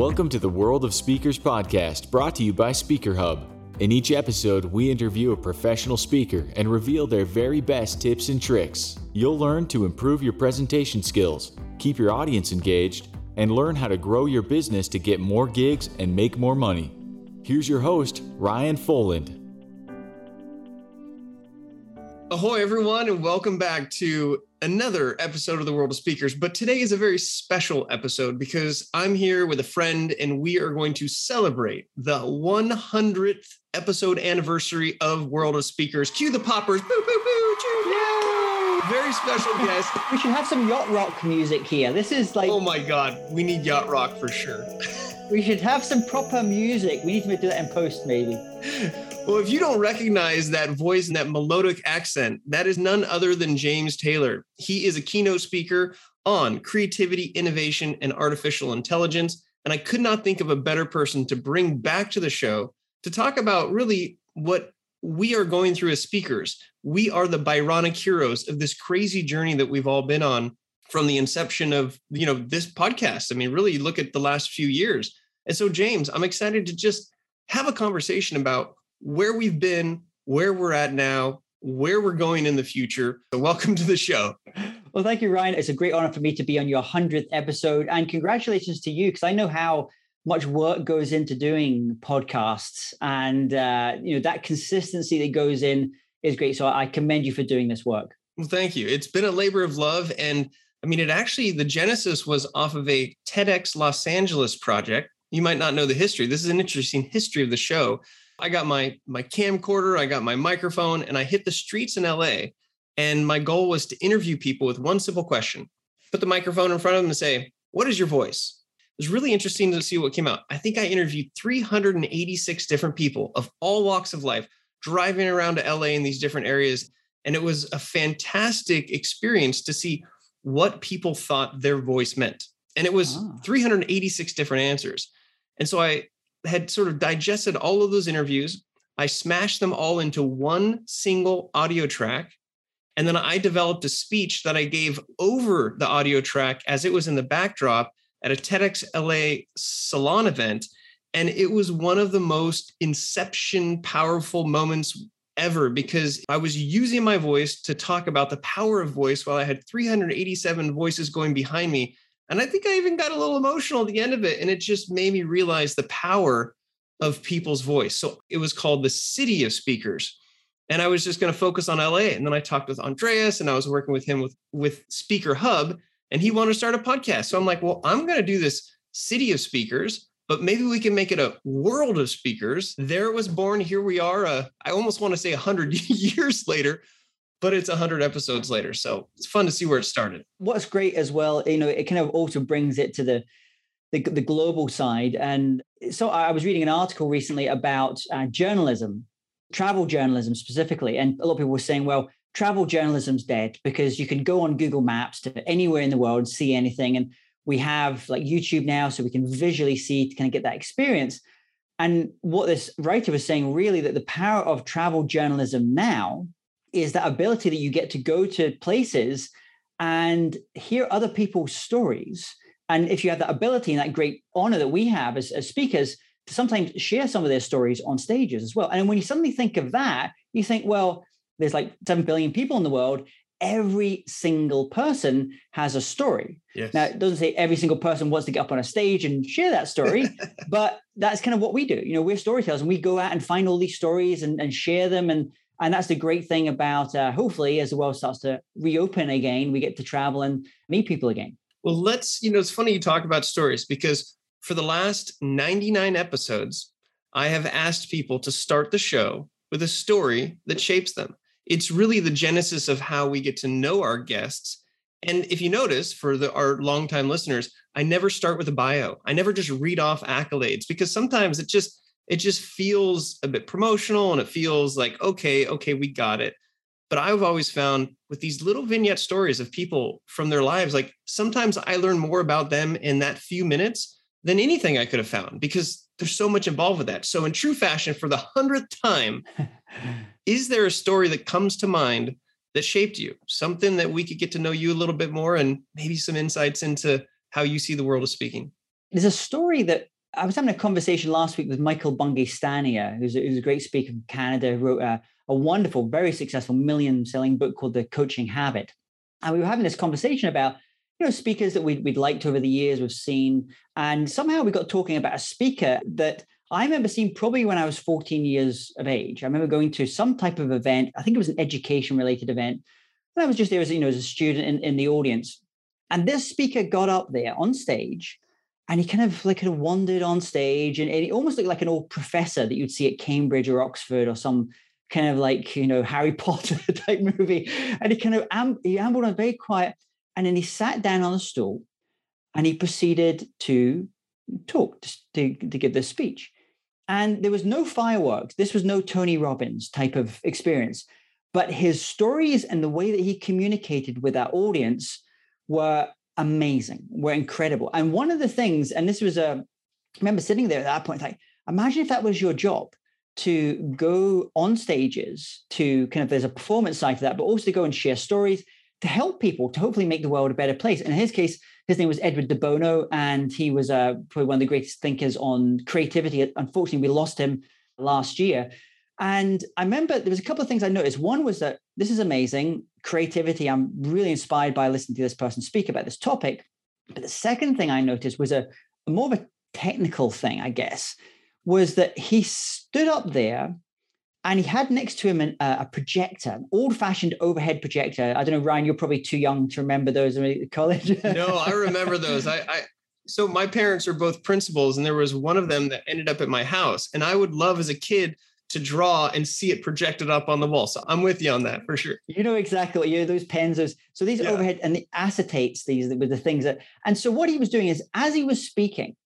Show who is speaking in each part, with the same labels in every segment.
Speaker 1: Welcome to the World of Speakers podcast, brought to you by Speaker Hub. In each episode, we interview a professional speaker and reveal their very best tips and tricks. You'll learn to improve your presentation skills, keep your audience engaged, and learn how to grow your business to get more gigs and make more money. Here's your host, Ryan Foland.
Speaker 2: Ahoy, everyone, and welcome back to another episode of the World of Speakers. But today is a very special episode because I'm here with a friend and we are going to celebrate the 100th episode anniversary of World of Speakers. Cue the poppers. Boo, boo, boo. Choo. Very special guest.
Speaker 3: We should have some yacht rock music here. This is like.
Speaker 2: Oh my God. We need yacht rock for sure.
Speaker 3: we should have some proper music. We need to do that in post, maybe.
Speaker 2: Well, if you don't recognize that voice and that melodic accent, that is none other than James Taylor. He is a keynote speaker on creativity, innovation, and artificial intelligence. And I could not think of a better person to bring back to the show to talk about really what we are going through as speakers. We are the Byronic heroes of this crazy journey that we've all been on from the inception of you know this podcast. I mean, really look at the last few years. And so, James, I'm excited to just have a conversation about where we've been, where we're at now, where we're going in the future. So, welcome to the show.
Speaker 3: Well, thank you, Ryan. It's a great honor for me to be on your 100th episode. And congratulations to you, because I know how much work goes into doing podcasts. And, uh, you know, that consistency that goes in is great. So, I commend you for doing this work.
Speaker 2: Well, thank you. It's been a labor of love. And I mean, it actually, the genesis was off of a TEDx Los Angeles project. You might not know the history. This is an interesting history of the show. I got my my camcorder, I got my microphone, and I hit the streets in LA. And my goal was to interview people with one simple question: put the microphone in front of them and say, "What is your voice?" It was really interesting to see what came out. I think I interviewed 386 different people of all walks of life, driving around to LA in these different areas, and it was a fantastic experience to see what people thought their voice meant. And it was ah. oh. 386 different answers. And so I had sort of digested all of those interviews. I smashed them all into one single audio track. And then I developed a speech that I gave over the audio track as it was in the backdrop at a TEDx LA salon event. And it was one of the most inception powerful moments ever because I was using my voice to talk about the power of voice while I had 387 voices going behind me. And I think I even got a little emotional at the end of it. And it just made me realize the power of people's voice. So it was called the City of Speakers. And I was just going to focus on LA. And then I talked with Andreas and I was working with him with, with Speaker Hub. And he wanted to start a podcast. So I'm like, well, I'm going to do this City of Speakers, but maybe we can make it a world of speakers. There it was born. Here we are. Uh, I almost want to say 100 years later but it's 100 episodes later so it's fun to see where it started.
Speaker 3: What's great as well you know it kind of also brings it to the the, the global side and so i was reading an article recently about uh, journalism travel journalism specifically and a lot of people were saying well travel journalism's dead because you can go on google maps to anywhere in the world and see anything and we have like youtube now so we can visually see to kind of get that experience. And what this writer was saying really that the power of travel journalism now is that ability that you get to go to places and hear other people's stories. And if you have that ability and that great honor that we have as, as speakers to sometimes share some of their stories on stages as well. And when you suddenly think of that, you think, well, there's like 7 billion people in the world. Every single person has a story. Yes. Now, it doesn't say every single person wants to get up on a stage and share that story, but that's kind of what we do. You know, we're storytellers and we go out and find all these stories and, and share them. And and that's the great thing about uh, hopefully as the world starts to reopen again, we get to travel and meet people again.
Speaker 2: Well, let's, you know, it's funny you talk about stories because for the last 99 episodes, I have asked people to start the show with a story that shapes them. It's really the genesis of how we get to know our guests. And if you notice, for the, our longtime listeners, I never start with a bio. I never just read off accolades because sometimes it just it just feels a bit promotional and it feels like, okay, okay, we got it. But I've always found with these little vignette stories of people from their lives, like sometimes I learn more about them in that few minutes than anything I could have found because there's so much involved with that. So, in true fashion, for the hundredth time, is there a story that comes to mind that shaped you? Something that we could get to know you a little bit more and maybe some insights into how you see the world of speaking?
Speaker 3: there's a story that I was having a conversation last week with Michael Bungay Stanier, who's a, who's a great speaker from Canada, who wrote a, a wonderful, very successful million selling book called The Coaching Habit. And we were having this conversation about you know speakers that we'd, we'd liked over the years we've seen and somehow we got talking about a speaker that i remember seeing probably when i was 14 years of age i remember going to some type of event i think it was an education related event and i was just there as you know as a student in, in the audience and this speaker got up there on stage and he kind of like kind of wandered on stage and, he almost looked like an old professor that you'd see at cambridge or oxford or some kind of like you know harry potter type movie and he kind of amb- he ambled on very quiet and then he sat down on a stool and he proceeded to talk, to, to give this speech. And there was no fireworks. This was no Tony Robbins type of experience. But his stories and the way that he communicated with our audience were amazing, were incredible. And one of the things, and this was a, I remember sitting there at that point, like, imagine if that was your job to go on stages to kind of, there's a performance side to that, but also to go and share stories to help people to hopefully make the world a better place. And in his case, his name was Edward de Bono, and he was uh, probably one of the greatest thinkers on creativity. Unfortunately, we lost him last year. And I remember there was a couple of things I noticed. One was that this is amazing creativity. I'm really inspired by listening to this person speak about this topic. But the second thing I noticed was a, more of a technical thing, I guess, was that he stood up there and he had next to him an, uh, a projector, an old-fashioned overhead projector. I don't know, Ryan, you're probably too young to remember those in college.
Speaker 2: no, I remember those. I, I so my parents are both principals, and there was one of them that ended up at my house, and I would love as a kid to draw and see it projected up on the wall. So I'm with you on that for sure.
Speaker 3: You know exactly what you know, those pens, those so these yeah. overhead and the acetates, these with the things that and so what he was doing is as he was speaking,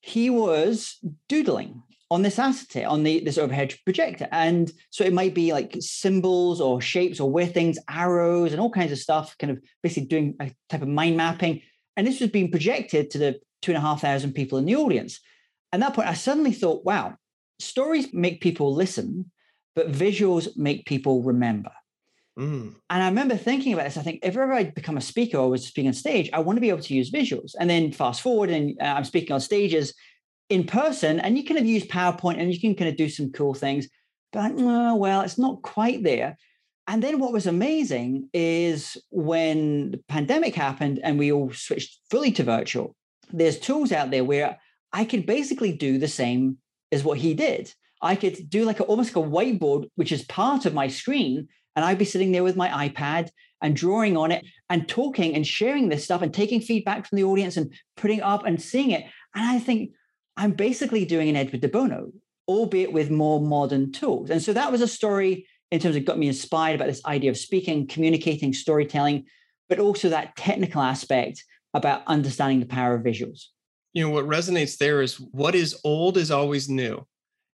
Speaker 3: he was doodling on this acetate, on the this overhead projector. And so it might be like symbols or shapes or weird things, arrows and all kinds of stuff, kind of basically doing a type of mind mapping. And this was being projected to the two and a half thousand people in the audience. At that point, I suddenly thought, wow, stories make people listen, but visuals make people remember. Mm. And I remember thinking about this. I think if ever I become a speaker or was speaking on stage, I want to be able to use visuals. And then fast forward, and uh, I'm speaking on stages, in person and you kind of use PowerPoint and you can kind of do some cool things. But oh, well, it's not quite there. And then what was amazing is when the pandemic happened and we all switched fully to virtual, there's tools out there where I could basically do the same as what he did. I could do like a, almost like a whiteboard, which is part of my screen. And I'd be sitting there with my iPad and drawing on it and talking and sharing this stuff and taking feedback from the audience and putting up and seeing it. And I think, I'm basically doing an Edward de Bono, albeit with more modern tools. And so that was a story in terms of got me inspired about this idea of speaking, communicating, storytelling, but also that technical aspect about understanding the power of visuals.
Speaker 2: You know, what resonates there is what is old is always new.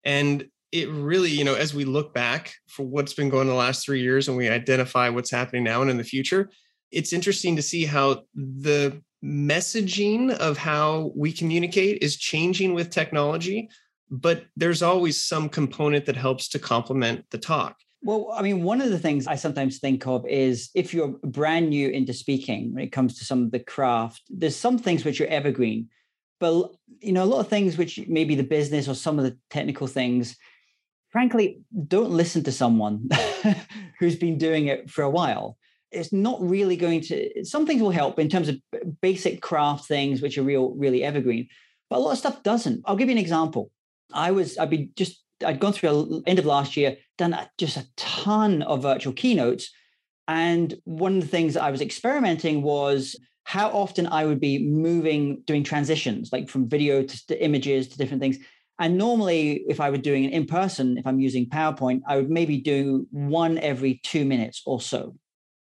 Speaker 2: And it really, you know, as we look back for what's been going on the last three years and we identify what's happening now and in the future, it's interesting to see how the messaging of how we communicate is changing with technology, but there's always some component that helps to complement the talk.
Speaker 3: Well, I mean, one of the things I sometimes think of is if you're brand new into speaking when it comes to some of the craft, there's some things which are evergreen, but you know, a lot of things which maybe the business or some of the technical things, frankly, don't listen to someone who's been doing it for a while. It's not really going to some things will help in terms of basic craft things which are real really evergreen but a lot of stuff doesn't. I'll give you an example. I was i'd been just i'd gone through a, end of last year done a, just a ton of virtual keynotes and one of the things i was experimenting was how often i would be moving doing transitions like from video to, to images to different things and normally if i were doing it in person if i'm using powerpoint i would maybe do one every two minutes or so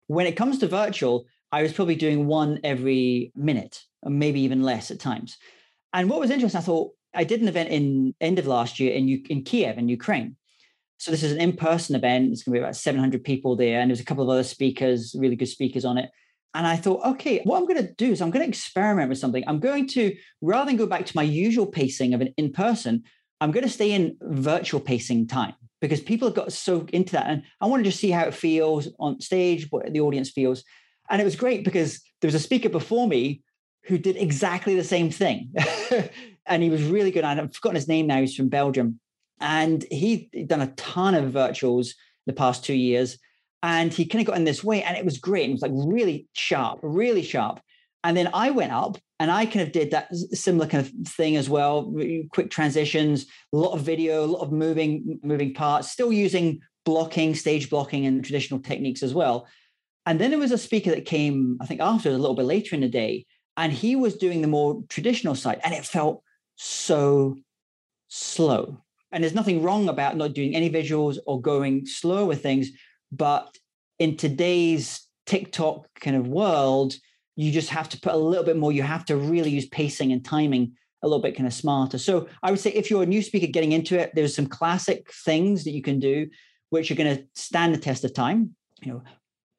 Speaker 3: when it comes to virtual, I was probably doing one every minute, or maybe even less at times. And what was interesting, I thought I did an event in end of last year in in Kiev in Ukraine. So this is an in-person event. It's going to be about 700 people there, and there's a couple of other speakers, really good speakers on it. And I thought, okay, what I'm going to do is I'm going to experiment with something. I'm going to, rather than go back to my usual pacing of an in-person, I'm going to stay in virtual pacing time because people have got so into that. And I want to just see how it feels on stage, what the audience feels. And it was great because there was a speaker before me who did exactly the same thing. and he was really good. I've forgotten his name now. He's from Belgium. And he'd done a ton of virtuals the past two years. And he kind of got in this way, and it was great. It was like really sharp, really sharp. And then I went up and I kind of did that similar kind of thing as well. Quick transitions, a lot of video, a lot of moving, moving parts, still using blocking, stage blocking, and traditional techniques as well. And then there was a speaker that came, I think, after a little bit later in the day, and he was doing the more traditional side, and it felt so slow. And there's nothing wrong about not doing any visuals or going slow with things, but in today's TikTok kind of world, you just have to put a little bit more. You have to really use pacing and timing a little bit kind of smarter. So I would say if you're a new speaker getting into it, there's some classic things that you can do which are going to stand the test of time. You know,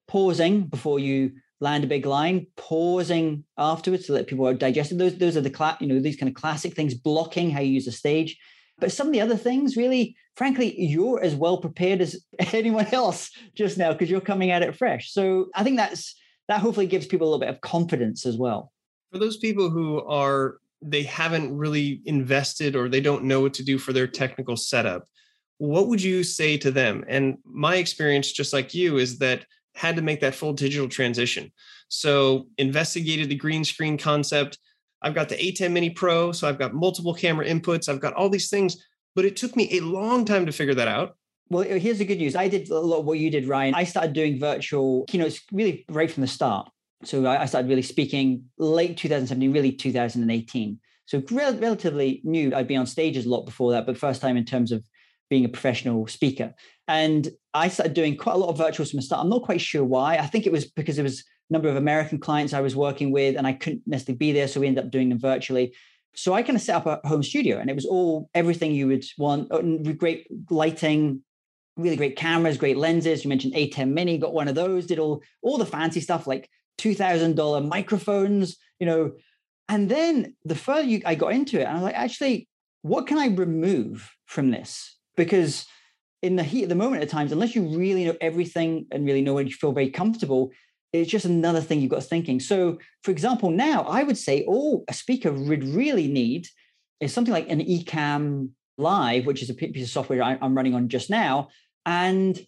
Speaker 3: pausing before you land a big line, pausing afterwards so that people are digesting. Those those are the cla- you know these kind of classic things. Blocking how you use the stage, but some of the other things, really, frankly, you're as well prepared as anyone else just now because you're coming at it fresh. So I think that's that hopefully gives people a little bit of confidence as well.
Speaker 2: For those people who are they haven't really invested or they don't know what to do for their technical setup, what would you say to them? And my experience, just like you, is that had to make that full digital transition. So investigated the green screen concept. I've got the ATEM Mini Pro, so I've got multiple camera inputs. I've got all these things, but it took me a long time to figure that out.
Speaker 3: Well, here's the good news. I did a lot of what you did, Ryan. I started doing virtual keynotes really right from the start. So I started really speaking late 2017, really 2018. So rel- relatively new. I'd been on stages a lot before that, but first time in terms of being a professional speaker. And I started doing quite a lot of virtuals from the start. I'm not quite sure why. I think it was because there was a number of American clients I was working with, and I couldn't necessarily be there, so we ended up doing them virtually. So I kind of set up a home studio, and it was all everything you would want: uh, great lighting, really great cameras, great lenses. You mentioned ATEM Mini, got one of those, did all all the fancy stuff like $2,000 microphones, you know. And then the further you, I got into it, I was like, actually, what can I remove from this? Because in the heat of the moment at times, unless you really know everything and really know when you feel very comfortable, it's just another thing you've got thinking. So, for example, now I would say all a speaker would really need is something like an Ecamm Live, which is a piece of software I'm running on just now, and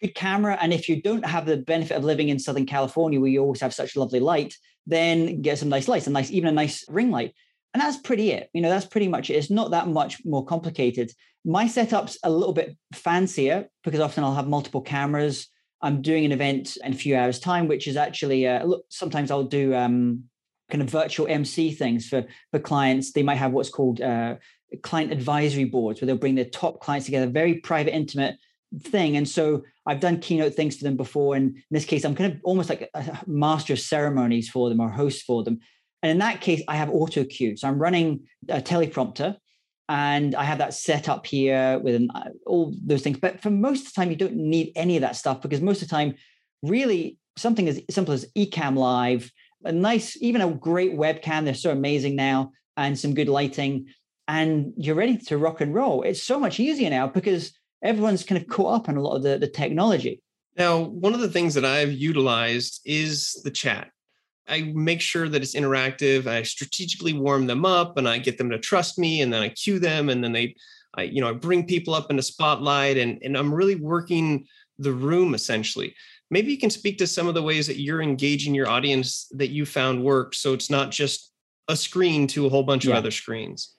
Speaker 3: good camera. And if you don't have the benefit of living in Southern California, where you always have such lovely light, then get some nice lights, a nice, even a nice ring light. And that's pretty it. You know, that's pretty much it. It's not that much more complicated. My setup's a little bit fancier because often I'll have multiple cameras. I'm doing an event in a few hours' time, which is actually uh, look. Sometimes I'll do um, kind of virtual MC things for for clients. They might have what's called uh, client advisory boards, where they'll bring their top clients together, very private, intimate thing. And so I've done keynote things for them before. And in this case, I'm kind of almost like a master of ceremonies for them or host for them. And in that case, I have auto cue. So I'm running a teleprompter and I have that set up here with an, uh, all those things. But for most of the time, you don't need any of that stuff because most of the time, really something as simple as Ecamm Live, a nice, even a great webcam. They're so amazing now, and some good lighting, and you're ready to rock and roll. It's so much easier now because everyone's kind of caught up on a lot of the, the technology.
Speaker 2: Now, one of the things that I've utilized is the chat. I make sure that it's interactive. I strategically warm them up and I get them to trust me and then I cue them and then they I you know I bring people up in the spotlight and and I'm really working the room essentially. Maybe you can speak to some of the ways that you're engaging your audience that you found work so it's not just a screen to a whole bunch yeah. of other screens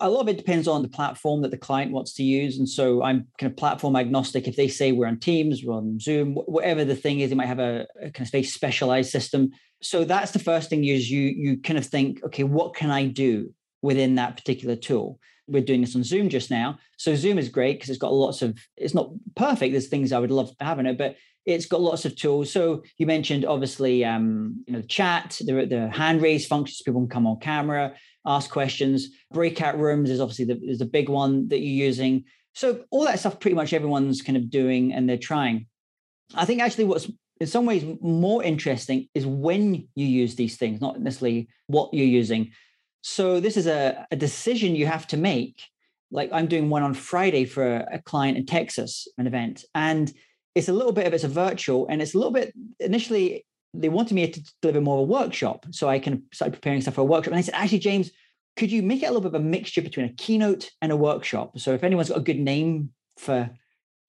Speaker 3: a lot of it depends on the platform that the client wants to use. And so I'm kind of platform agnostic. If they say we're on Teams, we're on Zoom, whatever the thing is, they might have a, a kind of very specialized system. So that's the first thing is you you kind of think, okay, what can I do within that particular tool? We're doing this on Zoom just now. So Zoom is great because it's got lots of, it's not perfect. There's things I would love to have in it, but it's got lots of tools. So you mentioned obviously, um, you know, chat, the, the hand raise functions, people can come on camera ask questions. Breakout rooms is obviously the, is the big one that you're using. So all that stuff, pretty much everyone's kind of doing and they're trying. I think actually what's in some ways more interesting is when you use these things, not necessarily what you're using. So this is a, a decision you have to make. Like I'm doing one on Friday for a, client in Texas, an event, and it's a little bit of it's a virtual, and it's a little bit initially they wanted me to deliver more of a workshop. So I can start preparing stuff for a workshop. And I said, actually, James, could you make it a little bit of a mixture between a keynote and a workshop? So if anyone's got a good name for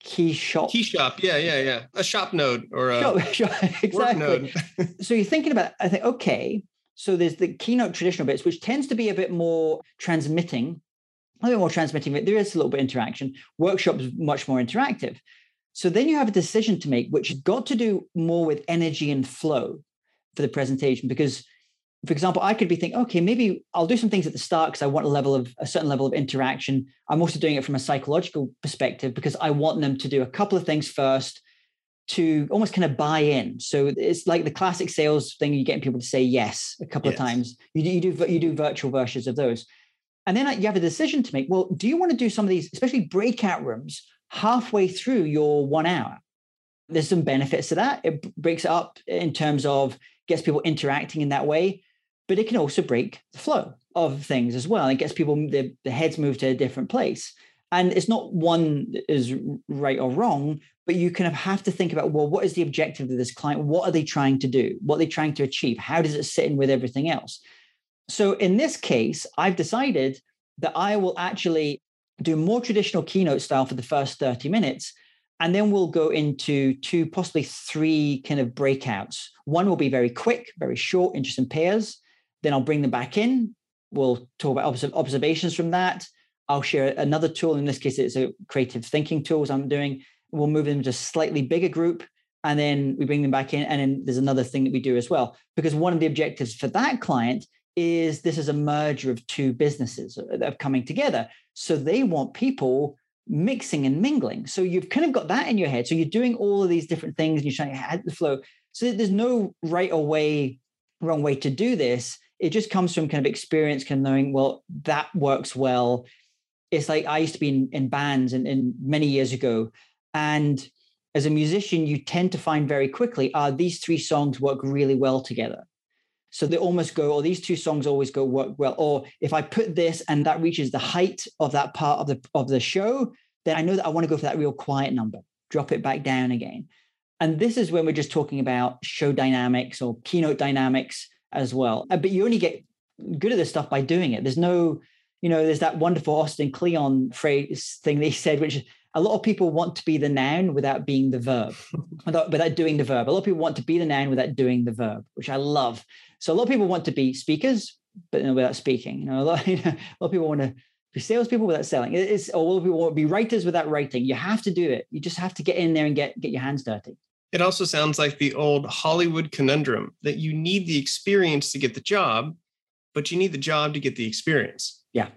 Speaker 3: key shop.
Speaker 2: Key shop. Yeah, yeah, yeah. A shop node or a
Speaker 3: shop, shop, exactly. so you're thinking about, I think, okay, so there's the keynote traditional bits, which tends to be a bit more transmitting, a little bit more transmitting, but there is a little bit of interaction. Workshops much more interactive. So then you have a decision to make, which has got to do more with energy and flow for the presentation. Because, for example, I could be thinking, okay, maybe I'll do some things at the start because I want a level of a certain level of interaction. I'm also doing it from a psychological perspective because I want them to do a couple of things first to almost kind of buy in. So it's like the classic sales thing: you get people to say yes a couple yes. of times. You do, you do you do virtual versions of those, and then uh, you have a decision to make. Well, do you want to do some of these, especially breakout rooms, halfway through your one hour. There's some benefits to that. It breaks it up in terms of gets people interacting in that way, but it can also break the flow of things as well. It gets people the, the heads moved to a different place. And it's not one is right or wrong, but you kind of have to think about well, what is the objective of this client? What are they trying to do? What are they trying to achieve? How does it sit in with everything else? So in this case, I've decided that I will actually do more traditional keynote style for the first 30 minutes. And then we'll go into two, possibly three kind of breakouts. One will be very quick, very short, interesting pairs. Then I'll bring them back in. We'll talk about observations from that. I'll share another tool. In this case, it's a creative thinking tools I'm doing. We'll move them to a slightly bigger group. And then we bring them back in. And then there's another thing that we do as well. Because one of the objectives for that client is this is a merger of two businesses uh, that are coming together. So they want people mixing and mingling. So you've kind of got that in your head. So you're doing all of these different things and you're trying to add the flow. So there's no right or way, wrong way to do this. It just comes from kind of experience, kind of knowing, well, that works well. It's like I used to be in, in bands and, and many years ago. And as a musician, you tend to find very quickly, uh, these three songs work really well together. So they almost go, or these two songs always go work well. Or if I put this and that reaches the height of that part of the of the show, then I know that I want to go for that real quiet number, drop it back down again. And this is when we're just talking about show dynamics or keynote dynamics as well. Uh, but you only get good at this stuff by doing it. There's no, you know, there's that wonderful Austin Kleon phrase thing that he said, which a lot of people want to be the noun without being the verb, without, without doing the verb. A lot of people want to be the noun without doing the verb, which I love. So a lot of people want to be speakers, but you know, without speaking. You know, a lot, you know, a lot of people want to be salespeople without selling. It's or a lot of people want to be writers without writing. You have to do it. You just have to get in there and get get your hands dirty.
Speaker 2: It also sounds like the old Hollywood conundrum that you need the experience to get the job, but you need the job to get the experience.
Speaker 3: Yeah.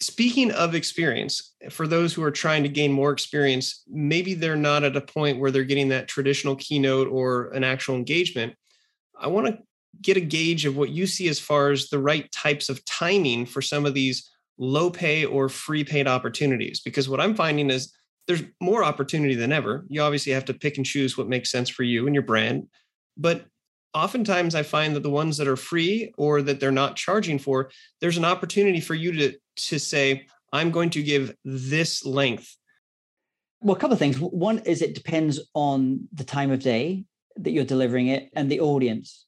Speaker 2: Speaking of experience, for those who are trying to gain more experience, maybe they're not at a point where they're getting that traditional keynote or an actual engagement. I want to get a gauge of what you see as far as the right types of timing for some of these low pay or free paid opportunities. Because what I'm finding is there's more opportunity than ever. You obviously have to pick and choose what makes sense for you and your brand. But oftentimes I find that the ones that are free or that they're not charging for, there's an opportunity for you to, to say, I'm going to give this length.
Speaker 3: Well, a couple of things. One is it depends on the time of day that you're delivering it and the audience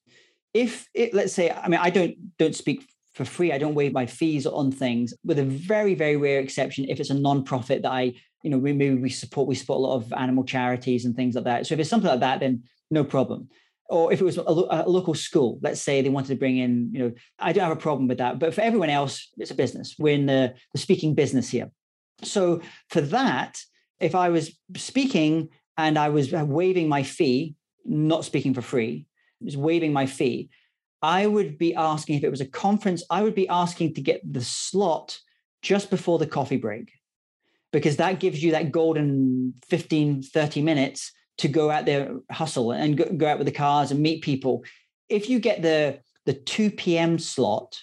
Speaker 3: if it let's say i mean i don't don't speak for free. I don't waive my fees on things with a very very rare exception if it's a non-profit that i you know we maybe we support we support a lot of animal charities and things like that. So if it's something like that then no problem. Or if it was a, a, local school let's say they wanted to bring in you know i don't have a problem with that but for everyone else it's a business. We're in the, the speaking business here. So for that if i was speaking and i was uh, waiving my fee not speaking for free is waiving my fee, I would be asking if it was a conference, I would be asking to get the slot just before the coffee break because that gives you that golden 15, 30 minutes to go out there, hustle and go, go out with the cars and meet people. If you get the the 2 p.m. slot,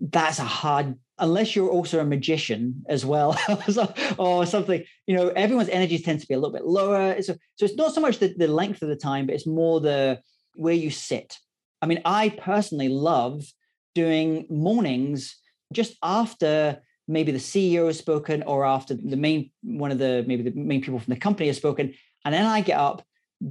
Speaker 3: that's a hard unless you're also a magician as well or something you know everyone's energy tends to be a little bit lower so, so it's not so much the, the length of the time but it's more the where you sit. I mean, I personally love doing mornings just after maybe the CEO has spoken or after the main one of the maybe the main people from the company has spoken. And then I get up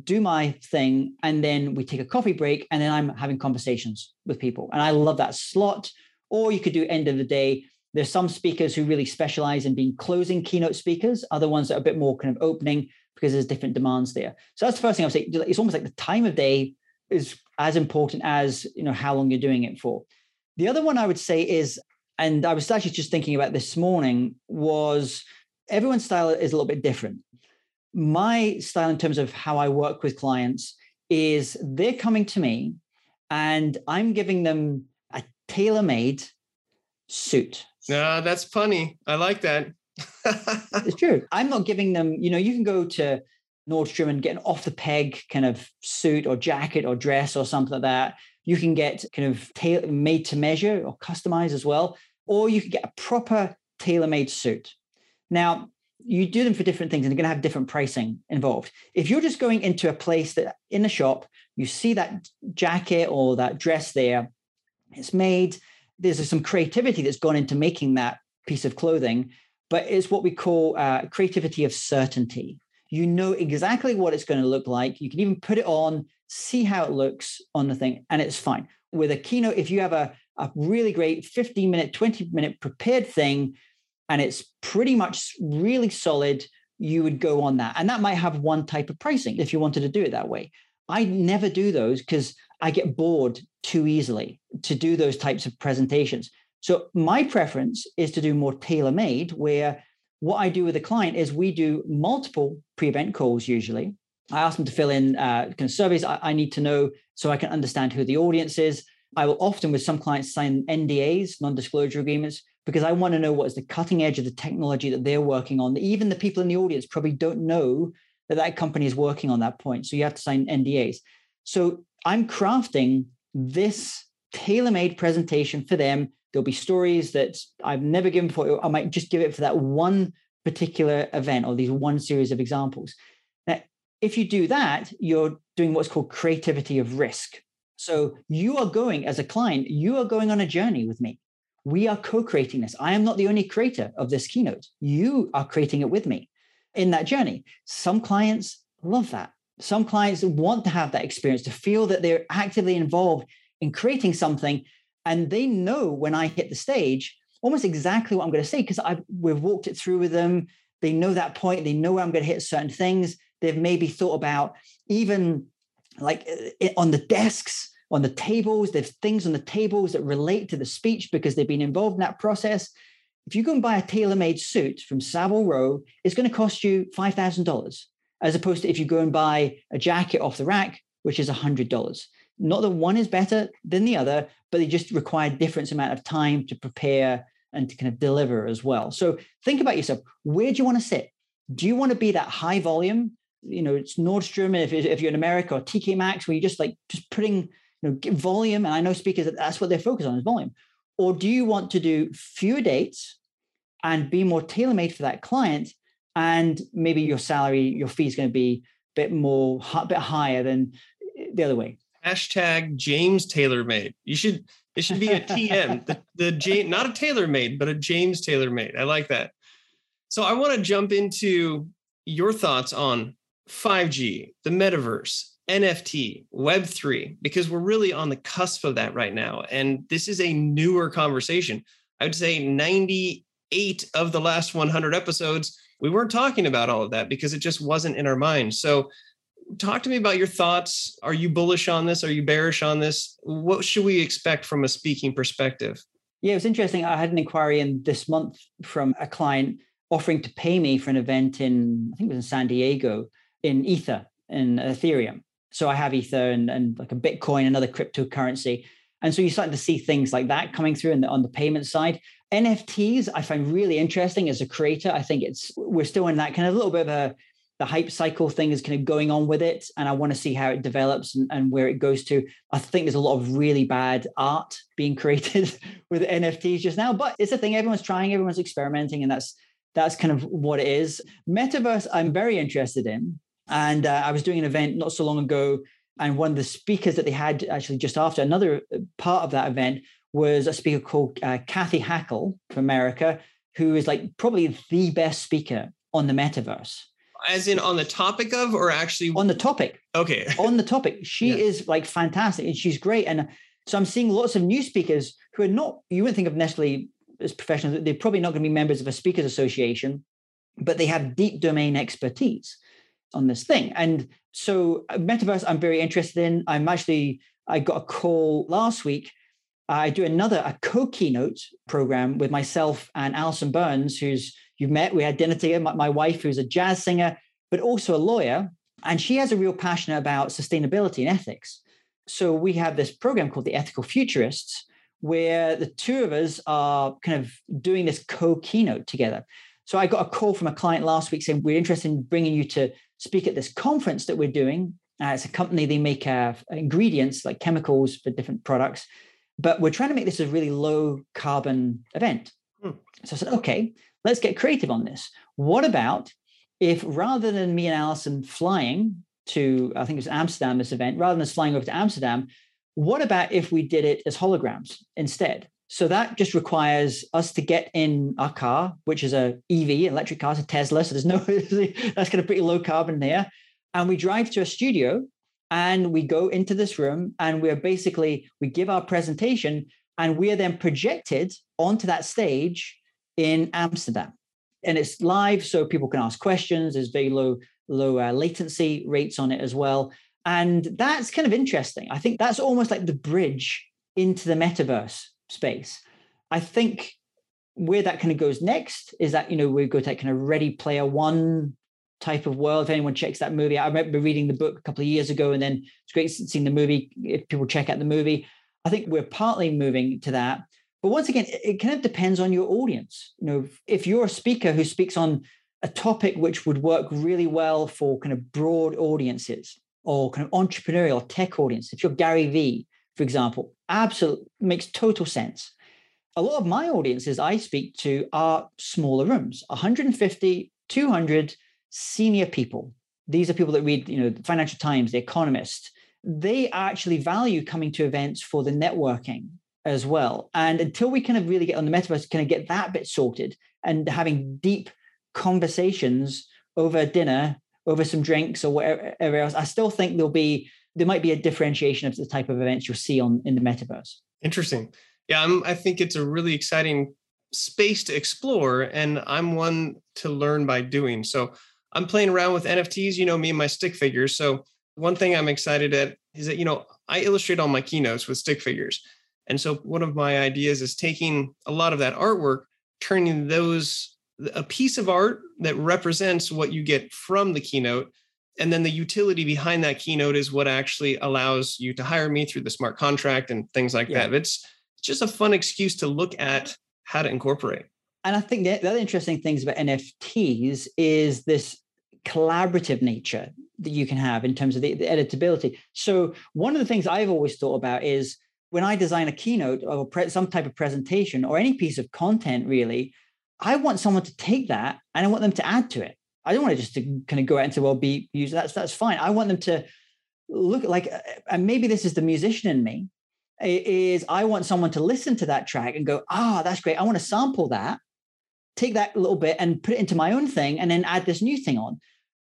Speaker 3: do my thing, and then we take a coffee break, and then I'm having conversations with people. And I love that slot. Or you could do end of the day. There's some speakers who really specialize in being closing keynote speakers, other ones that are a bit more kind of opening because there's different demands there. So that's the first thing I would say. It's almost like the time of day is as important as you know how long you're doing it for. The other one I would say is, and I was actually just thinking about this morning, was everyone's style is a little bit different. My style in terms of how I work with clients is they're coming to me and I'm giving them a tailor-made suit.
Speaker 2: No, that's funny. I like that.
Speaker 3: it's true. I'm not giving them, you know, you can go to Nordstrom and get an off the peg kind of suit or jacket or dress or something like that. You can get kind of tailor made to measure or customized as well, or you can get a proper tailor made suit. Now, you do them for different things and they're going to have different pricing involved. If you're just going into a place that in a shop, you see that jacket or that dress there, it's made, there's some creativity that's gone into making that piece of clothing, but it's what we call uh, creativity of certainty. You know exactly what it's going to look like. You can even put it on, see how it looks on the thing, and it's fine. With a keynote, if you have a, a really great 15 minute, 20 minute prepared thing, and it's pretty much really solid, you would go on that. And that might have one type of pricing if you wanted to do it that way. I never do those because I get bored too easily to do those types of presentations. So my preference is to do more tailor made, where what I do with a client is we do multiple pre event calls usually. I ask them to fill in uh, kind of surveys I, I need to know so I can understand who the audience is. I will often, with some clients, sign NDAs, non disclosure agreements, because I want to know what is the cutting edge of the technology that they're working on. Even the people in the audience probably don't know that that company is working on that point. So you have to sign NDAs. So I'm crafting this tailor made presentation for them. There'll be stories that I've never given before. I might just give it for that one particular event or these one series of examples. Now, if you do that, you're doing what's called creativity of risk. So you are going as a client, you are going on a journey with me we are co-creating this. I am not the only creator of this keynote. You are creating it with me in that journey. Some clients love that. Some clients want to have that experience to feel that they're actively involved in creating something and they know when I hit the stage almost exactly what I'm going to say because I've we've walked it through with them. They know that point. They know where I'm going to hit certain things. They've maybe thought about even like on the desks on the tables. There's things on the tables that relate to the speech because they've been involved in that process. If you go and buy a tailor-made suit from Savile Row, it's going to cost you five thousand dollars, as opposed to if you go and buy a jacket off the rack, which is hundred dollars. Not that one is better than the other, but they just require different amount of time to prepare and to kind of deliver as well. So think about yourself. Where do you want to sit? Do you want to be that high volume? You know, it's Nordstrom. If, if you're in America or TK Maxx, where you're just like just putting you know, volume, and I know speakers that that's what they're focused on is volume. Or do you want to do fewer dates and be more tailor-made for that client? And maybe your salary, your fee is going to be a bit more, a bit higher than the other way.
Speaker 2: Hashtag James Taylor made. You should it should be a TM, the, the James, not a tailor made, but a James Taylor made. I like that. So I want to jump into your thoughts on 5G, the metaverse, NFT, Web3, because we're really on the cusp of that right now. And this is a newer conversation. I would say 98 of the last 100 episodes, we weren't talking about all of that because it just wasn't in our mind. So, talk to me about your thoughts. Are you bullish on this? Are you bearish on this? What should we expect from a speaking perspective?
Speaker 3: Yeah, it was interesting. I had an inquiry in this month from a client offering to pay me for an event in, I think it was in San Diego, in Ether, in Ethereum. So I have Ether and, and like a Bitcoin, another cryptocurrency. And so you start to see things like that coming through in the, on the payment side. NFTs, I find really interesting as a creator. I think it's we're still in that kind of little bit of a the hype cycle thing is kind of going on with it. And I want to see how it develops and, and where it goes to. I think there's a lot of really bad art being created with NFTs just now, but it's a thing everyone's trying, everyone's experimenting, and that's that's kind of what it is. Metaverse, I'm very interested in. And uh, I was doing an event not so long ago, and one of the speakers that they had actually just after another uh, part of that event was a speaker called uh, Cathy Hackl from America, who is like probably the best speaker on the metaverse.
Speaker 2: As in on the topic of, or actually
Speaker 3: on the topic?
Speaker 2: Okay.
Speaker 3: on the topic. She yeah. is like fantastic and she's great. And so I'm seeing lots of new speakers who are not, you wouldn't think of necessarily as professionals, they're probably not going to be members of a speakers association, but they have deep domain expertise on this thing. And so uh, metaverse, I'm very interested in. I'm actually, I got a call last week. I do another, a co-keynote program with myself and Alison Burns, who's you've met. We had dinner together. My, my wife, who's a jazz singer, but also a lawyer, and she has a real passion about sustainability and ethics. So we have this program called the Ethical Futurists, where the two of us are kind of doing this co-keynote together. So I got a call from a client last week saying we're interested in bringing you to speak at this conference that we're doing. Uh, it's a company they make uh, ingredients like chemicals for different products, but we're trying to make this a really low carbon event. Hmm. So I said, okay, let's get creative on this. What about if rather than me and Alison flying to, I think it was Amsterdam, this event, rather than us flying over to Amsterdam, what about if we did it as holograms instead? So that just requires us to get in our car, which is a EV, electric car, a Tesla. So there's no, that's kind of pretty low carbon there. And we drive to a studio and we go into this room and we're basically, we give our presentation and we are then projected onto that stage in Amsterdam. And it's live, so people can ask questions. There's very low, low uh, latency rates on it as well. And that's kind of interesting. I think that's almost like the bridge into the metaverse space. I think where that kind of goes next is that, you know, we go to that kind of ready player one type of world. If anyone checks that movie, I remember reading the book a couple of years ago and then it's great seeing the movie. If people check out the movie, I think we're partly moving to that. But once again, it kind of depends on your audience. You know, if you're a speaker who speaks on a topic which would work really well for kind of broad audiences or kind of entrepreneurial tech audience, if you're Gary Vee, for example, absolutely makes total sense. A lot of my audiences I speak to are smaller rooms, 150, 200 senior people. These are people that read, you know, the Financial Times, The Economist. They actually value coming to events for the networking as well. And until we kind of really get on the metaverse, kind of get that bit sorted and having deep conversations over dinner, over some drinks or whatever else, I still think there'll be there might be a differentiation of the type of events you'll see on in the metaverse.
Speaker 2: Interesting. Yeah, I'm, I think it's a really exciting space to explore, and I'm one to learn by doing. So I'm playing around with NFTs. You know me and my stick figures. So one thing I'm excited at is that you know I illustrate all my keynotes with stick figures, and so one of my ideas is taking a lot of that artwork, turning those a piece of art that represents what you get from the keynote. And then the utility behind that keynote is what actually allows you to hire me through the smart contract and things like yeah. that. It's just a fun excuse to look at how to incorporate.
Speaker 3: And I think the other interesting things about NFTs is this collaborative nature that you can have in terms of the, the editability. So one of the things I've always thought about is when I design a keynote or pre- some type of presentation or any piece of content, really, I want someone to take that and I want them to add to it. I don't want to just to kind of go out and say, well, be used. That's that's fine. I want them to look like, uh, and maybe this is the musician in me. Is I want someone to listen to that track and go, ah, oh, that's great. I want to sample that, take that little bit and put it into my own thing, and then add this new thing on.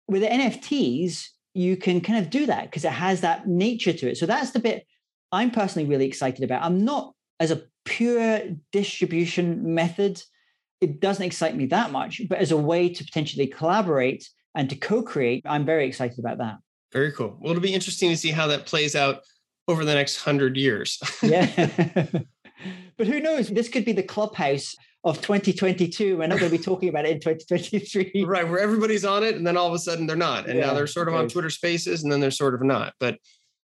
Speaker 3: With the NFTs, you can kind of do that because it has that nature to it. So that's the bit I'm personally really excited about. I'm not as a pure distribution method, it doesn't excite me that much, but as a way to potentially collaborate and to co-create, I'm very excited about that.
Speaker 2: Very cool. Well, it'll be interesting to see how that plays out over the next hundred years.
Speaker 3: yeah. but who knows? This could be the clubhouse of 2022. We're not going to be talking about it in 2023.
Speaker 2: Right, where everybody's on it and then all of a sudden they're not. And yeah, now they're sort of on Twitter spaces and then they're sort of not. But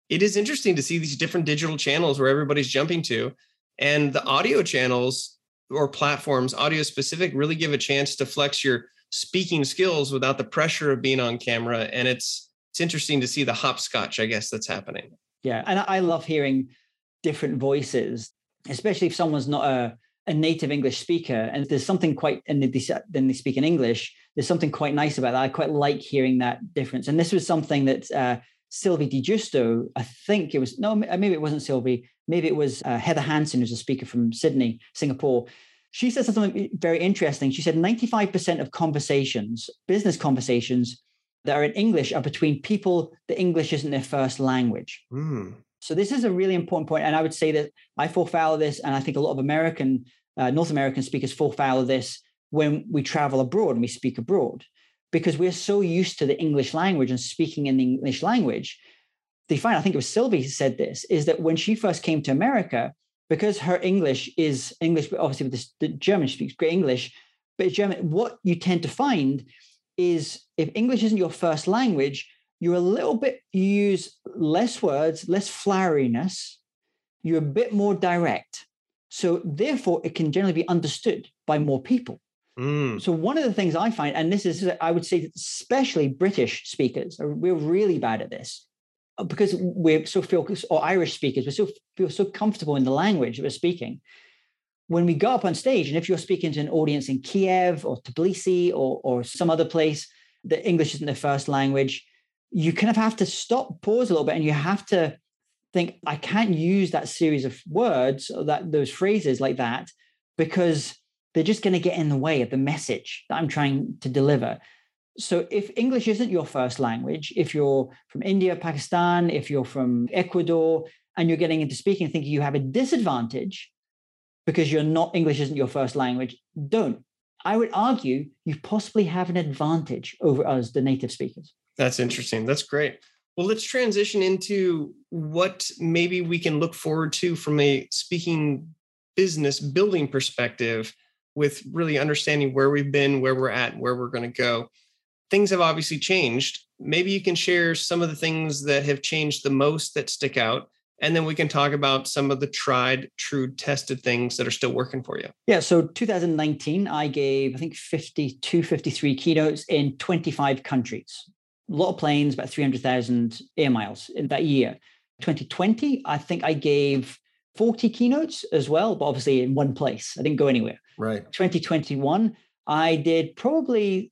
Speaker 2: it is interesting to see these different digital channels where everybody's jumping to. And the audio channels or platforms, audio specific, really give a chance to flex your speaking skills without the pressure of being on camera. And it's it's interesting to see the hopscotch, I guess, that's happening.
Speaker 3: Yeah. And I love hearing different voices, especially if someone's not a, a native English speaker and there's something quite and then they speak in English, there's something quite nice about that. I quite like hearing that difference. And this was something that uh, Sylvie Di Giusto, I think it was, no, maybe it wasn't Sylvie, maybe it was uh, Heather Hansen, who's a speaker from Sydney, Singapore. She said something very interesting. She said 95% of conversations, business conversations, that are in English are between people that English isn't their first language.
Speaker 2: Mm.
Speaker 3: So this is a really important point, and I would say that I fall foul of this, and I think a lot of American, uh, North American speakers fall foul of this when we travel abroad and we speak abroad, because we're so used to the English language and speaking in the English language. They find, I think it was Sylvie who said this, is that when she first came to America, because her English is English, but obviously with this, the German speaks great English, but German, what you tend to find is if English isn't your first language, you're a little bit, you use less words, less floweriness, you're a bit more direct. So therefore, it can generally be understood by more people.
Speaker 2: Mm.
Speaker 3: So one of the things I find, and this is, I would say, especially British speakers, we're really bad at this uh, because we're so feel, or Irish speakers, we so feel so comfortable in the language that we're speaking when we go up on stage, and if you're speaking to an audience in Kiev or Tbilisi or, or some other place that English isn't their first language, you kind of have to stop, pause a little bit, and you have to think, I can't use that series of words or that those phrases like that because they're just going to get in the way of the message that I'm trying to deliver. So if English isn't your first language, if you're from India, Pakistan, if you're from Ecuador, and you're getting into speaking thinking you have a disadvantage, because you're not English isn't your first language, don't. I would argue you possibly have an advantage over us, the native speakers.
Speaker 2: That's interesting. That's great. Well, let's transition into what maybe we can look forward to from a speaking business building perspective with really understanding where we've been, where we're at, where we're going to go. Things have obviously changed. Maybe you can share some of the things that have changed the most that stick out and then we can talk about some of the tried, true, tested things that are still working for you.
Speaker 3: Yeah. So 2019, I gave, I think, 52, 53 keynotes in 25 countries. A lot of planes, about 300,000 air miles in that year. 2020, I think I gave 40 keynotes as well, but obviously in one place. I didn't go anywhere.
Speaker 2: Right.
Speaker 3: 2021, I did probably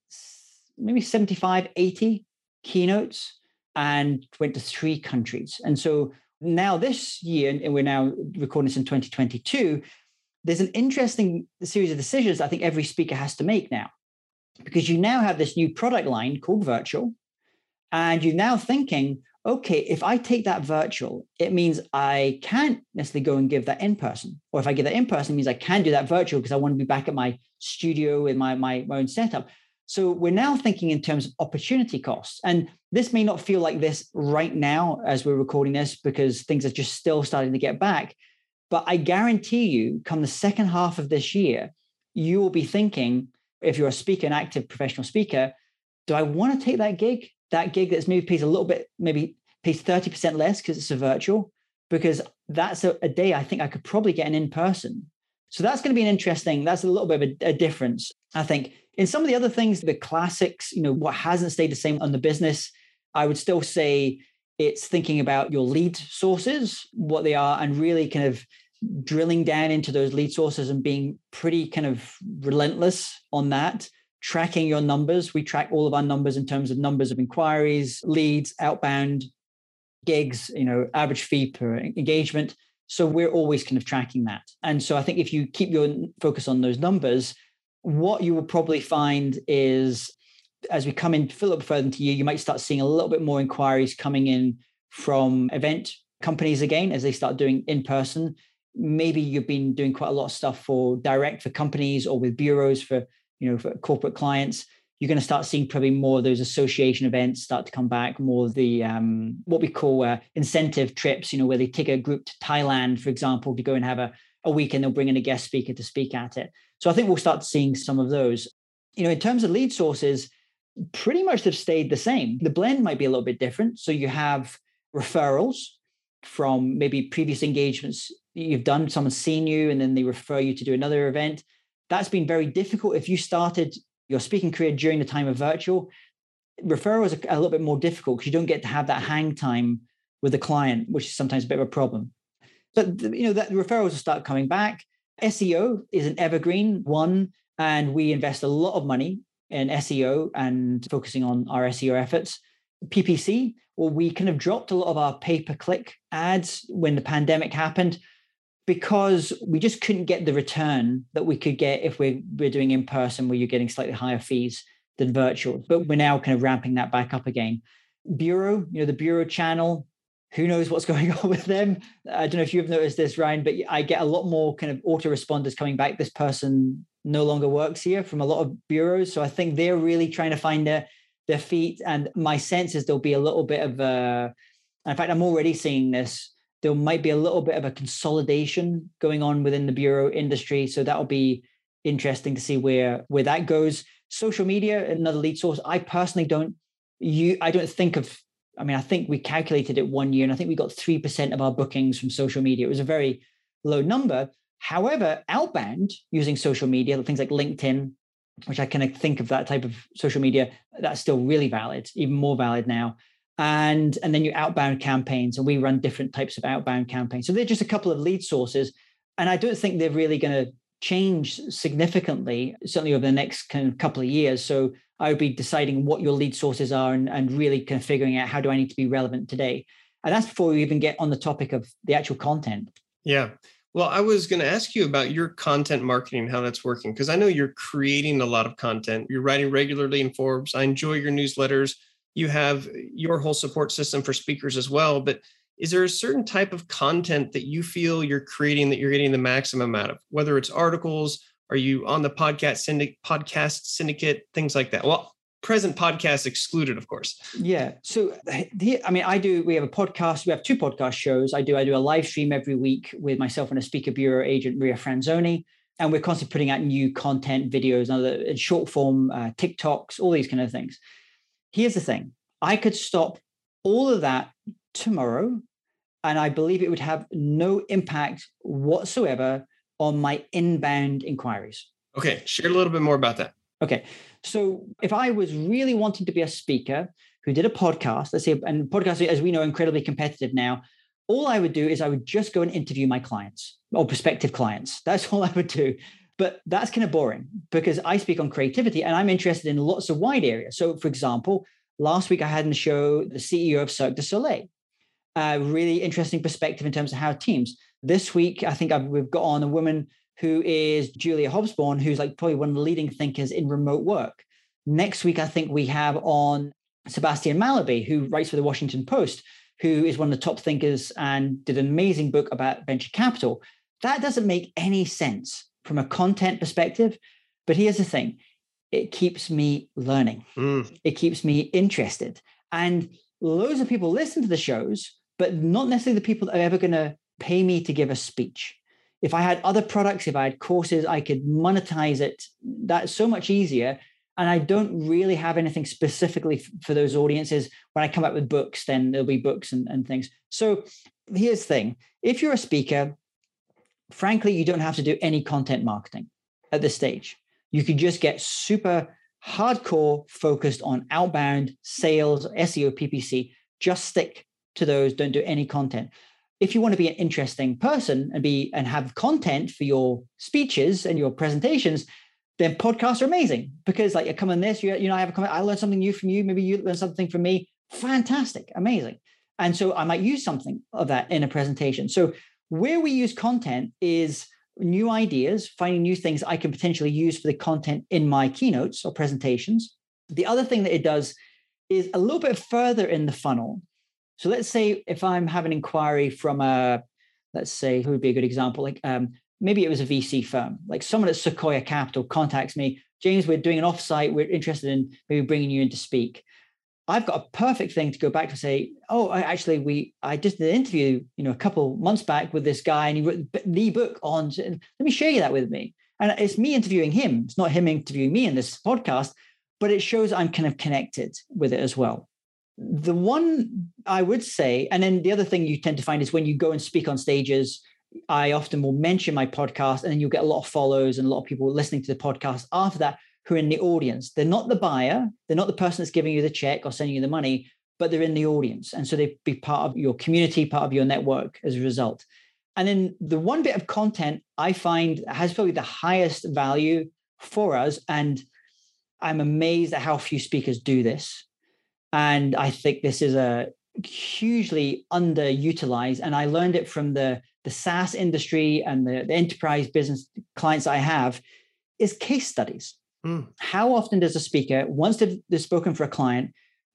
Speaker 3: maybe 75, 80 keynotes and went to three countries. And so now, this year, and we're now recording this in 2022, there's an interesting series of decisions I think every speaker has to make now, because you now have this new product line called virtual, and you're now thinking, okay, if I take that virtual, it means I can't necessarily go and give that in person. Or if I give that in person, it means I can do that virtual because I want to be back at my studio with my, my, my own setup. So we're now thinking in terms of opportunity costs. And this may not feel like this right now as we're recording this because things are just still starting to get back. But I guarantee you, come the second half of this year, you will be thinking, if you're a speaker, an active professional speaker, do I want to take that gig? That gig that's maybe pays a little bit, maybe pays 30% less because it's a virtual, because that's a, a, day I think I could probably get an in person. So that's going to be an interesting, that's a little bit of a, a difference, I think. In some of the other things, the classics, you know, what hasn't stayed the same on the business, I would still say it's thinking about your lead sources, what they are, and really kind of drilling down into those lead sources and being pretty kind of relentless on that tracking your numbers we track all of our numbers in terms of numbers of inquiries leads outbound gigs you know average fee per engagement so we're always kind of tracking that and so i think if you keep your focus on those numbers what you will probably find is as we come in fill further into you, you might start seeing a little bit more inquiries coming in from event companies again as they start doing in person. Maybe you've been doing quite a lot of stuff for direct for companies or with bureaus for you know for corporate clients. You're going to start seeing probably more of those association events start to come back. More of the um, what we call uh, incentive trips. You know where they take a group to Thailand, for example, to go and have a a week, and they'll bring in a guest speaker to speak at it. So I think we'll start seeing some of those. You know, in terms of lead sources, pretty much have stayed the same. The blend might be a little bit different. So you have referrals from maybe previous engagements you've done, someone's seen you, and then they refer you to do another event. That's been very difficult. If you started your speaking career during the time of virtual, referrals are a little bit more difficult because you don't get to have that hang time with the client, which is sometimes a bit of a problem. But you know that referrals will start coming back. SEO is an evergreen one, and we invest a lot of money in SEO and focusing on our SEO efforts. PPC, well, we kind of dropped a lot of our pay per click ads when the pandemic happened because we just couldn't get the return that we could get if we're, we're doing in person where you're getting slightly higher fees. than virtual. But we're now kind of ramping that back up again. Bureau, you know, the Bureau channel, who knows what's going on with them? I don't know if you've noticed this, Ryan, but I get a lot more kind of autoresponders coming back. This person no longer works here from a lot of bureaus. So I think they're really trying to find their, their feet. And my sense is there'll be a little bit of a, in fact, I'm already seeing this. There might be a little bit of a consolidation going on within the bureau industry. So that'll be interesting to see where where that goes. Social media, another lead source. I personally don't you I don't think of I mean, I think we calculated it one year and I think we got 3% of our bookings from social media. It was a very low number. However, outbound using social media, things like LinkedIn, which I kind of think of that type of social media, that's still really valid, even more valid now. And, and then your outbound campaigns, and we run different types of outbound campaigns. So they're just a couple of lead sources. And I don't think they're really going to change significantly, certainly over the next kind of couple of years. So I would be deciding what your lead sources are and, and really kind of figuring out how do I need to be relevant today. And that's before we even get on the topic of the actual content.
Speaker 2: Yeah. Well, I was going to ask you about your content marketing, how that's working, because I know you're creating a lot of content. You're writing regularly in Forbes. I enjoy your newsletters. You have your whole support system for speakers as well. But is there a certain type of content that you feel you're creating that you're getting the maximum out of, whether it's articles are you on the podcast syndicate, podcast syndicate, things like that? Well, present podcast excluded, of course.
Speaker 3: Yeah. So, the, I mean, I do. We have a podcast. We have two podcast shows. I do. I do a live stream every week with myself and a speaker bureau agent, Maria Franzoni, and we're constantly putting out new content, videos, other short form, uh, TikToks, all these kind of things. Here's the thing: I could stop all of that tomorrow, and I believe it would have no impact whatsoever on my inbound inquiries.
Speaker 2: Okay, share a little bit more about that.
Speaker 3: Okay, so if I was really wanting to be a speaker who did a podcast, let's say, and podcasts, as we know, incredibly competitive now, all I would do is I would just go and interview my clients or prospective clients. That's all I would do. But that's kind of boring because I speak on creativity and I'm interested in lots of wide areas. So, for example, last week I had in the show the CEO of Cirque du Soleil. A really interesting perspective in terms of how teams. This week, I think I've, we've got on a woman who is Julia Hobsbawm, who's like probably one of the leading thinkers in remote work. Next week, I think we have on Sebastian Mallaby, who writes for the Washington Post, who is one of the top thinkers and did an amazing book about venture capital. That doesn't make any sense from a content perspective. But here's the thing it keeps me learning, mm. it keeps me interested. And loads of people listen to the shows, but not necessarily the people that are ever going to pay me to give a speech. If I had other products, if I had courses, I could monetize it. That's so much easier. And I don't really have anything specifically for those audiences. When I come up with books, then there'll be books and, and things. So here's the thing if you're a speaker, frankly, you don't have to do any content marketing at this stage. You could just get super hardcore focused on outbound sales, SEO, PPC. Just stick to those. Don't do any content if you want to be an interesting person and be and have content for your speeches and your presentations, then podcasts are amazing because like you come on this, you, you know, I have a comment, I learned something new from you, maybe you learn something from me. Fantastic, amazing. And so I might use something of that in a presentation. So where we use content is new ideas, finding new things I can potentially use for the content in my keynotes or presentations. The other thing that it does is a little bit further in the funnel so let's say if I'm having an inquiry from a, let's say, who would be a good example? Like um, maybe it was a VC firm, like someone at Sequoia Capital contacts me, James, we're doing an offsite. We're interested in maybe bringing you in to speak. I've got a perfect thing to go back to say, oh, I actually, we I just did an interview, you know, a couple months back with this guy, and he wrote the book on. Let me share you that with me. And it's me interviewing him. It's not him interviewing me in this podcast, but it shows I'm kind of connected with it as well the one I would say, and then the other thing you tend to find is when you go and speak on stages, I often will mention my podcast, and then you'll get a lot of follows and a lot of people listening to the podcast after that who are in the audience. They're not the buyer, they're not the person that's giving you the check or sending you the money, but they're in the audience. And so they be part of your community, part of your network as a result. And then the one bit of content I find has probably the highest value for us. And I'm amazed at how few speakers do this and I think this is a hugely underutilized. And I learned it from the, the SaaS industry and the, the enterprise business clients I have is case studies. Mm. How often does a speaker, once they've, they've spoken for a client,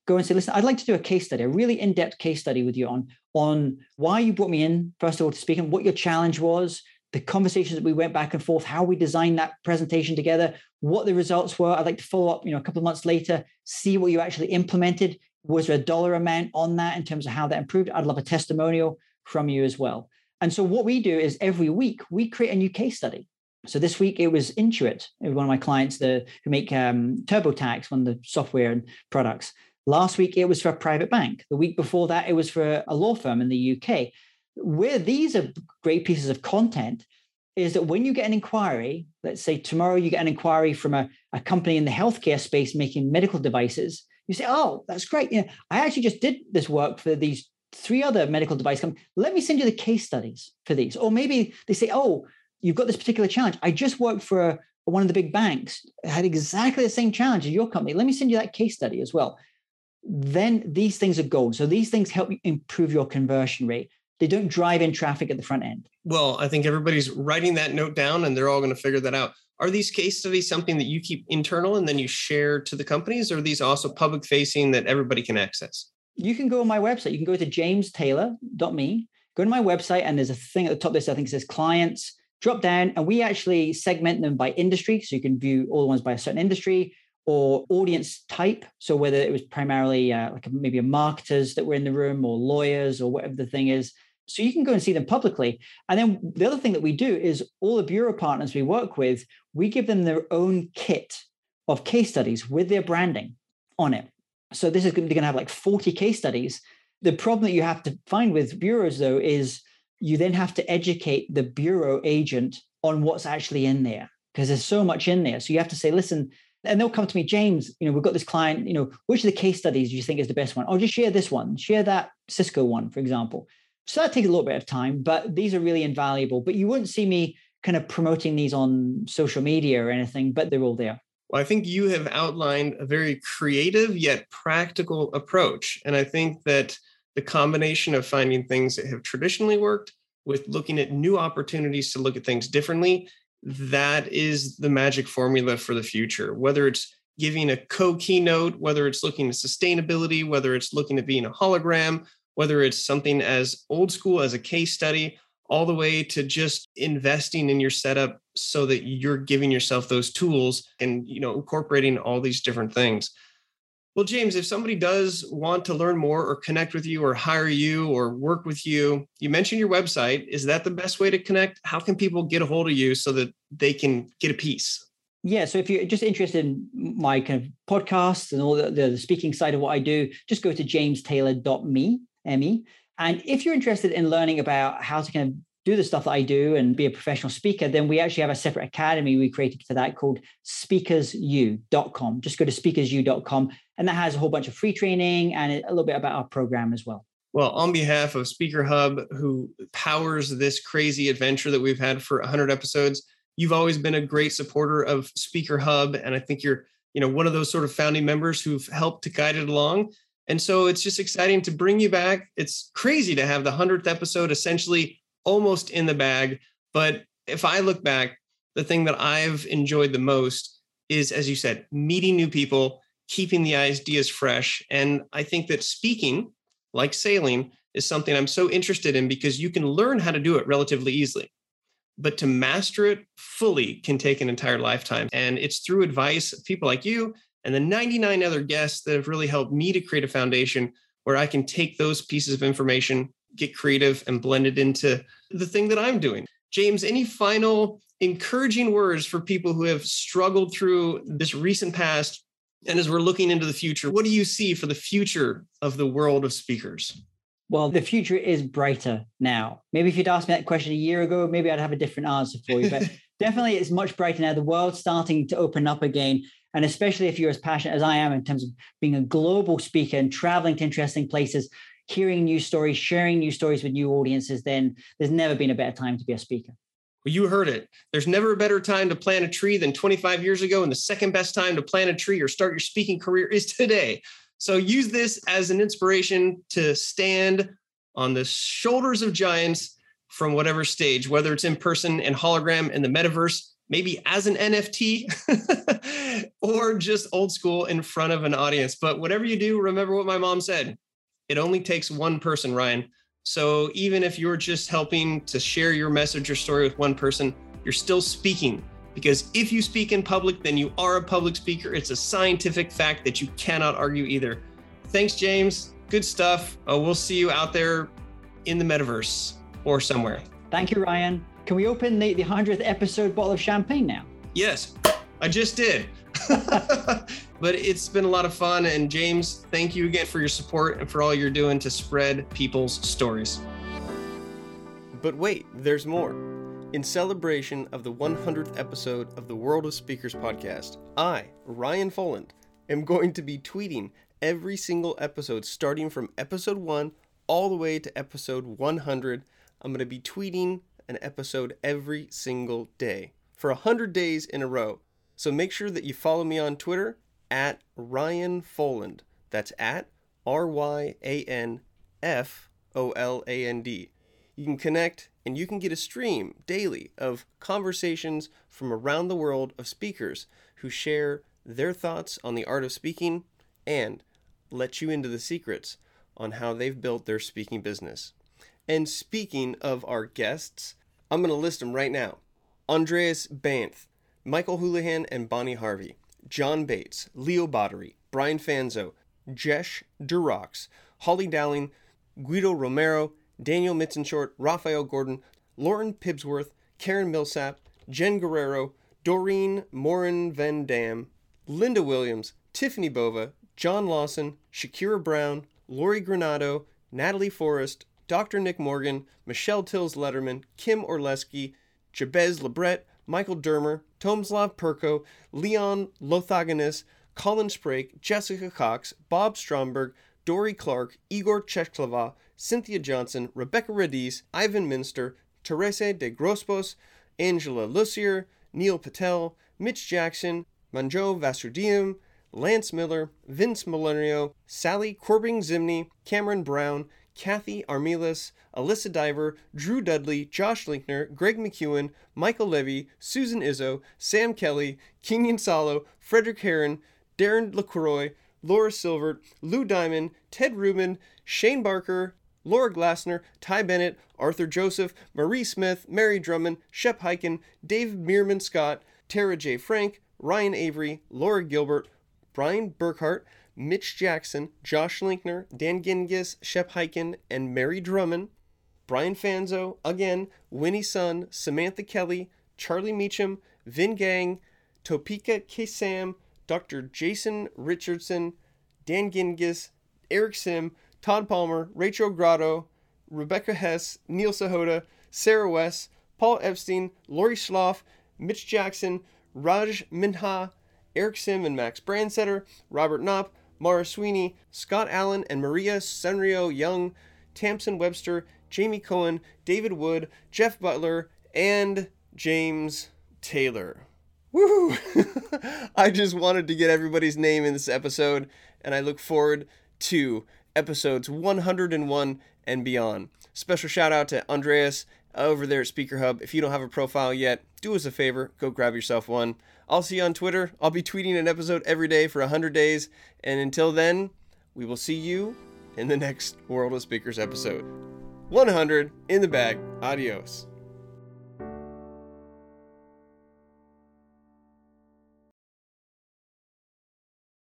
Speaker 3: go and say, listen, I'd like to do a case study, a really in-depth case study with you on, on why you brought me in, first of all, to speak and what your challenge was, the conversations that we went back and forth, how we designed that presentation together, what the results were. I'd like to follow up, you know, a couple of months later, see what you actually implemented. Was there a dollar amount on that in terms of how that improved? I'd love a testimonial from you as well. And so what we do is every week we create a new case study. So this week it was Intuit, one of my clients the, who make um, TurboTax, one of the software and products. Last week it was for a private bank. The week before that it was for a law firm in the UK. Where these are great pieces of content is that when you get an inquiry, let's say tomorrow you get an inquiry from a, a company in the healthcare space making medical devices, you say, "Oh, that's great! You know, I actually just did this work for these three other medical device companies. Let me send you the case studies for these." Or maybe they say, "Oh, you've got this particular challenge. I just worked for one of the big banks, had exactly the same challenge as your company. Let me send you that case study as well." Then these things are gold. So these things help you improve your conversion rate. They don't drive in traffic at the front end.
Speaker 2: Well, I think everybody's writing that note down and they're all going to figure that out. Are these case studies something that you keep internal and then you share to the companies, or are these also public facing that everybody can access?
Speaker 3: You can go on my website. You can go to jamestaylor.me, go to my website, and there's a thing at the top of this, I think it says clients, drop down, and we actually segment them by industry. So you can view all the ones by a certain industry or audience type. So whether it was primarily uh, like maybe a marketers that were in the room or lawyers or whatever the thing is. So you can go and see them publicly. And then the other thing that we do is all the bureau partners we work with, we give them their own kit of case studies with their branding on it. So this is going to have like 40 case studies. The problem that you have to find with bureaus though is you then have to educate the bureau agent on what's actually in there because there's so much in there. So you have to say, listen, and they'll come to me, James, you know, we've got this client, you know, which of the case studies do you think is the best one? Oh, just share this one, share that Cisco one, for example. So that takes a little bit of time, but these are really invaluable. But you wouldn't see me kind of promoting these on social media or anything, but they're all there.
Speaker 2: Well, I think you have outlined a very creative yet practical approach. And I think that the combination of finding things that have traditionally worked with looking at new opportunities to look at things differently that is the magic formula for the future. Whether it's giving a co keynote, whether it's looking at sustainability, whether it's looking at being a hologram, whether it's something as old school as a case study, all the way to just investing in your setup so that you're giving yourself those tools and you know incorporating all these different things well, James, if somebody does want to learn more or connect with you or hire you or work with you, you mentioned your website. Is that the best way to connect? How can people get a hold of you so that they can get a piece?
Speaker 3: Yeah. So if you're just interested in my kind of podcasts and all the, the speaking side of what I do, just go to jamestaylor.me, M-E. And if you're interested in learning about how to kind of do the stuff that I do and be a professional speaker, then we actually have a separate academy we created for that called speakersu.com. Just go to speakersu.com and that has a whole bunch of free training and a little bit about our program as well.
Speaker 2: Well, on behalf of Speaker Hub, who powers this crazy adventure that we've had for 100 episodes, you've always been a great supporter of Speaker Hub. And I think you're, you know, one of those sort of founding members who've helped to guide it along. And so it's just exciting to bring you back. It's crazy to have the 100th episode essentially almost in the bag. But if I look back, the thing that I've enjoyed the most is, as you said, meeting new people, keeping the ideas fresh. And I think that speaking, like sailing, is something I'm so interested in because you can learn how to do it relatively easily. But to master it fully can take an entire lifetime. And it's through advice of people like you and the 99 other guests that have really helped me to create a foundation where I can take those pieces of information, get creative and blend it into the thing that I'm doing. James, any final encouraging words for people who have struggled through this recent past? And as we're looking into the future, what do you see for the future of the world of speakers?
Speaker 3: Well, the future is brighter now. Maybe if you'd asked me that question a year ago, maybe I'd have a different answer for you. But definitely it's much brighter now. The world's starting to open up again. And especially if you're as passionate as I am in terms of being a global speaker and traveling to interesting places, hearing new stories, sharing new stories with new audiences, then there's never been a better time to be a speaker.
Speaker 2: Well, you heard it. There's never a better time to plant a tree than 25 years ago. And the second best time to plant a tree or start your speaking career is today. So use this as an inspiration to stand on the shoulders of giants from whatever stage, whether it's in person and hologram in the metaverse,
Speaker 4: maybe as an NFT or just old school in front of an audience. But whatever you do, remember what my mom said it only takes one person, Ryan. So even if you're just helping to share your message or story with one person, you're still speaking. Because if you speak in public, then you are a public speaker. It's a scientific fact that you cannot argue either. Thanks, James. Good stuff. Uh, we'll see you out there in the metaverse or somewhere.
Speaker 3: Thank you, Ryan. Can we open the, the 100th episode bottle of champagne now?
Speaker 4: Yes, I just did. but it's been a lot of fun. And James, thank you again for your support and for all you're doing to spread people's stories.
Speaker 2: But wait, there's more. In celebration of the 100th episode of the World of Speakers podcast, I, Ryan Foland, am going to be tweeting every single episode starting from episode 1 all the way to episode 100. I'm going to be tweeting an episode every single day for 100 days in a row. So make sure that you follow me on Twitter at Ryan Foland. That's at R Y A N F O L A N D. You can connect and you can get a stream daily of conversations from around the world of speakers who share their thoughts on the art of speaking and let you into the secrets on how they've built their speaking business. And speaking of our guests, I'm going to list them right now Andras Baneth, Michael Houlihan and Bonnie Harvey, John Bates, Leo Bottary, Brian Fanzo, Jesh De Rox, Holly Dowling, Guido Romero, Daniel Mitzenshort, Raphael Gordon, Lauren Pibsworth, Karen Millsap, Jen Guerrero, Doreen Morin Van Dam, Linda Williams, Tiffani Bova, John Lawson, Shakira Brown, Lori Granado, Natalie Forrest, Dr. Nick Morgan, Michelle Tillis Lederman, Kim Orlesky, Jabez LeBret, Michael Dermer, Tomislav Perko, Leon Lothagonis, Colin Sprake, Jessica Cox, Bob Stromberg, Dorie Clark, Igor Chesklava, Cynthia Johnson, Rebecca Radice, Ivan Misner, Teresa de Grosbois, Angela Lucier, Neil Patel, Mitch Jackson, Manjo Vasudium, Lance Miller, Vince Milenio, Sally Corbing Zimney, Cameron Brown, Kathy Armilas, Alyssa Diver, Drew Dudley, Josh Linkner, Greg McEwen, Michael Levy, Susan Izzo, Sam Kelly, Kenyon Salo, Frederick Heron, Darren LaCroix, Laura Silvert, Lou Diamond, Ted Rubin, Shane Barker, Laura Glassner, Ty Bennett, Arthur Joseph, Marie Smith, Mary Drummond, Shep Hyken, Dave Meerman Scott, Tara J. Frank, Ryan Avery, Laura Gilbert, Brian Burkhart, Mitch Jackson, Josh Linkner, Dan Gingiss, Shep Hyken, and Mary Drummond, Brian Fanzo, again, Winnie Sun, Samantha Kelly, Charlie Meacham, Vin Gang, Topeka Kesam, Dr. Jason Richardson, Dan Gingiss, Eric Sim, Todd Palmer, Rachel Grotto, Rebecca Hess, Neil Sahota, Sarah West, Paul Epstein, Lori Schloff, Mitch Jackson, Raj Minha, Eric Sim and Max Brandsetter, Robert Knopp, Mara Sweeney, Scott Allen and Maria Senrio Young, Tamsin Webster, Jamie Cohen, David Wood, Jeff Butler, and James Taylor. Woo! I just wanted to get everybody's name in this episode, and I look forward to episodes 101 and beyond. Special shout out to Andreas over there at Speaker Hub. If you don't have a profile yet, do us a favor, go grab yourself one. I'll see you on Twitter. I'll be tweeting an episode every day for 100 days. And until then, we will see you in the next World of Speakers episode. 100 in the bag. Adios.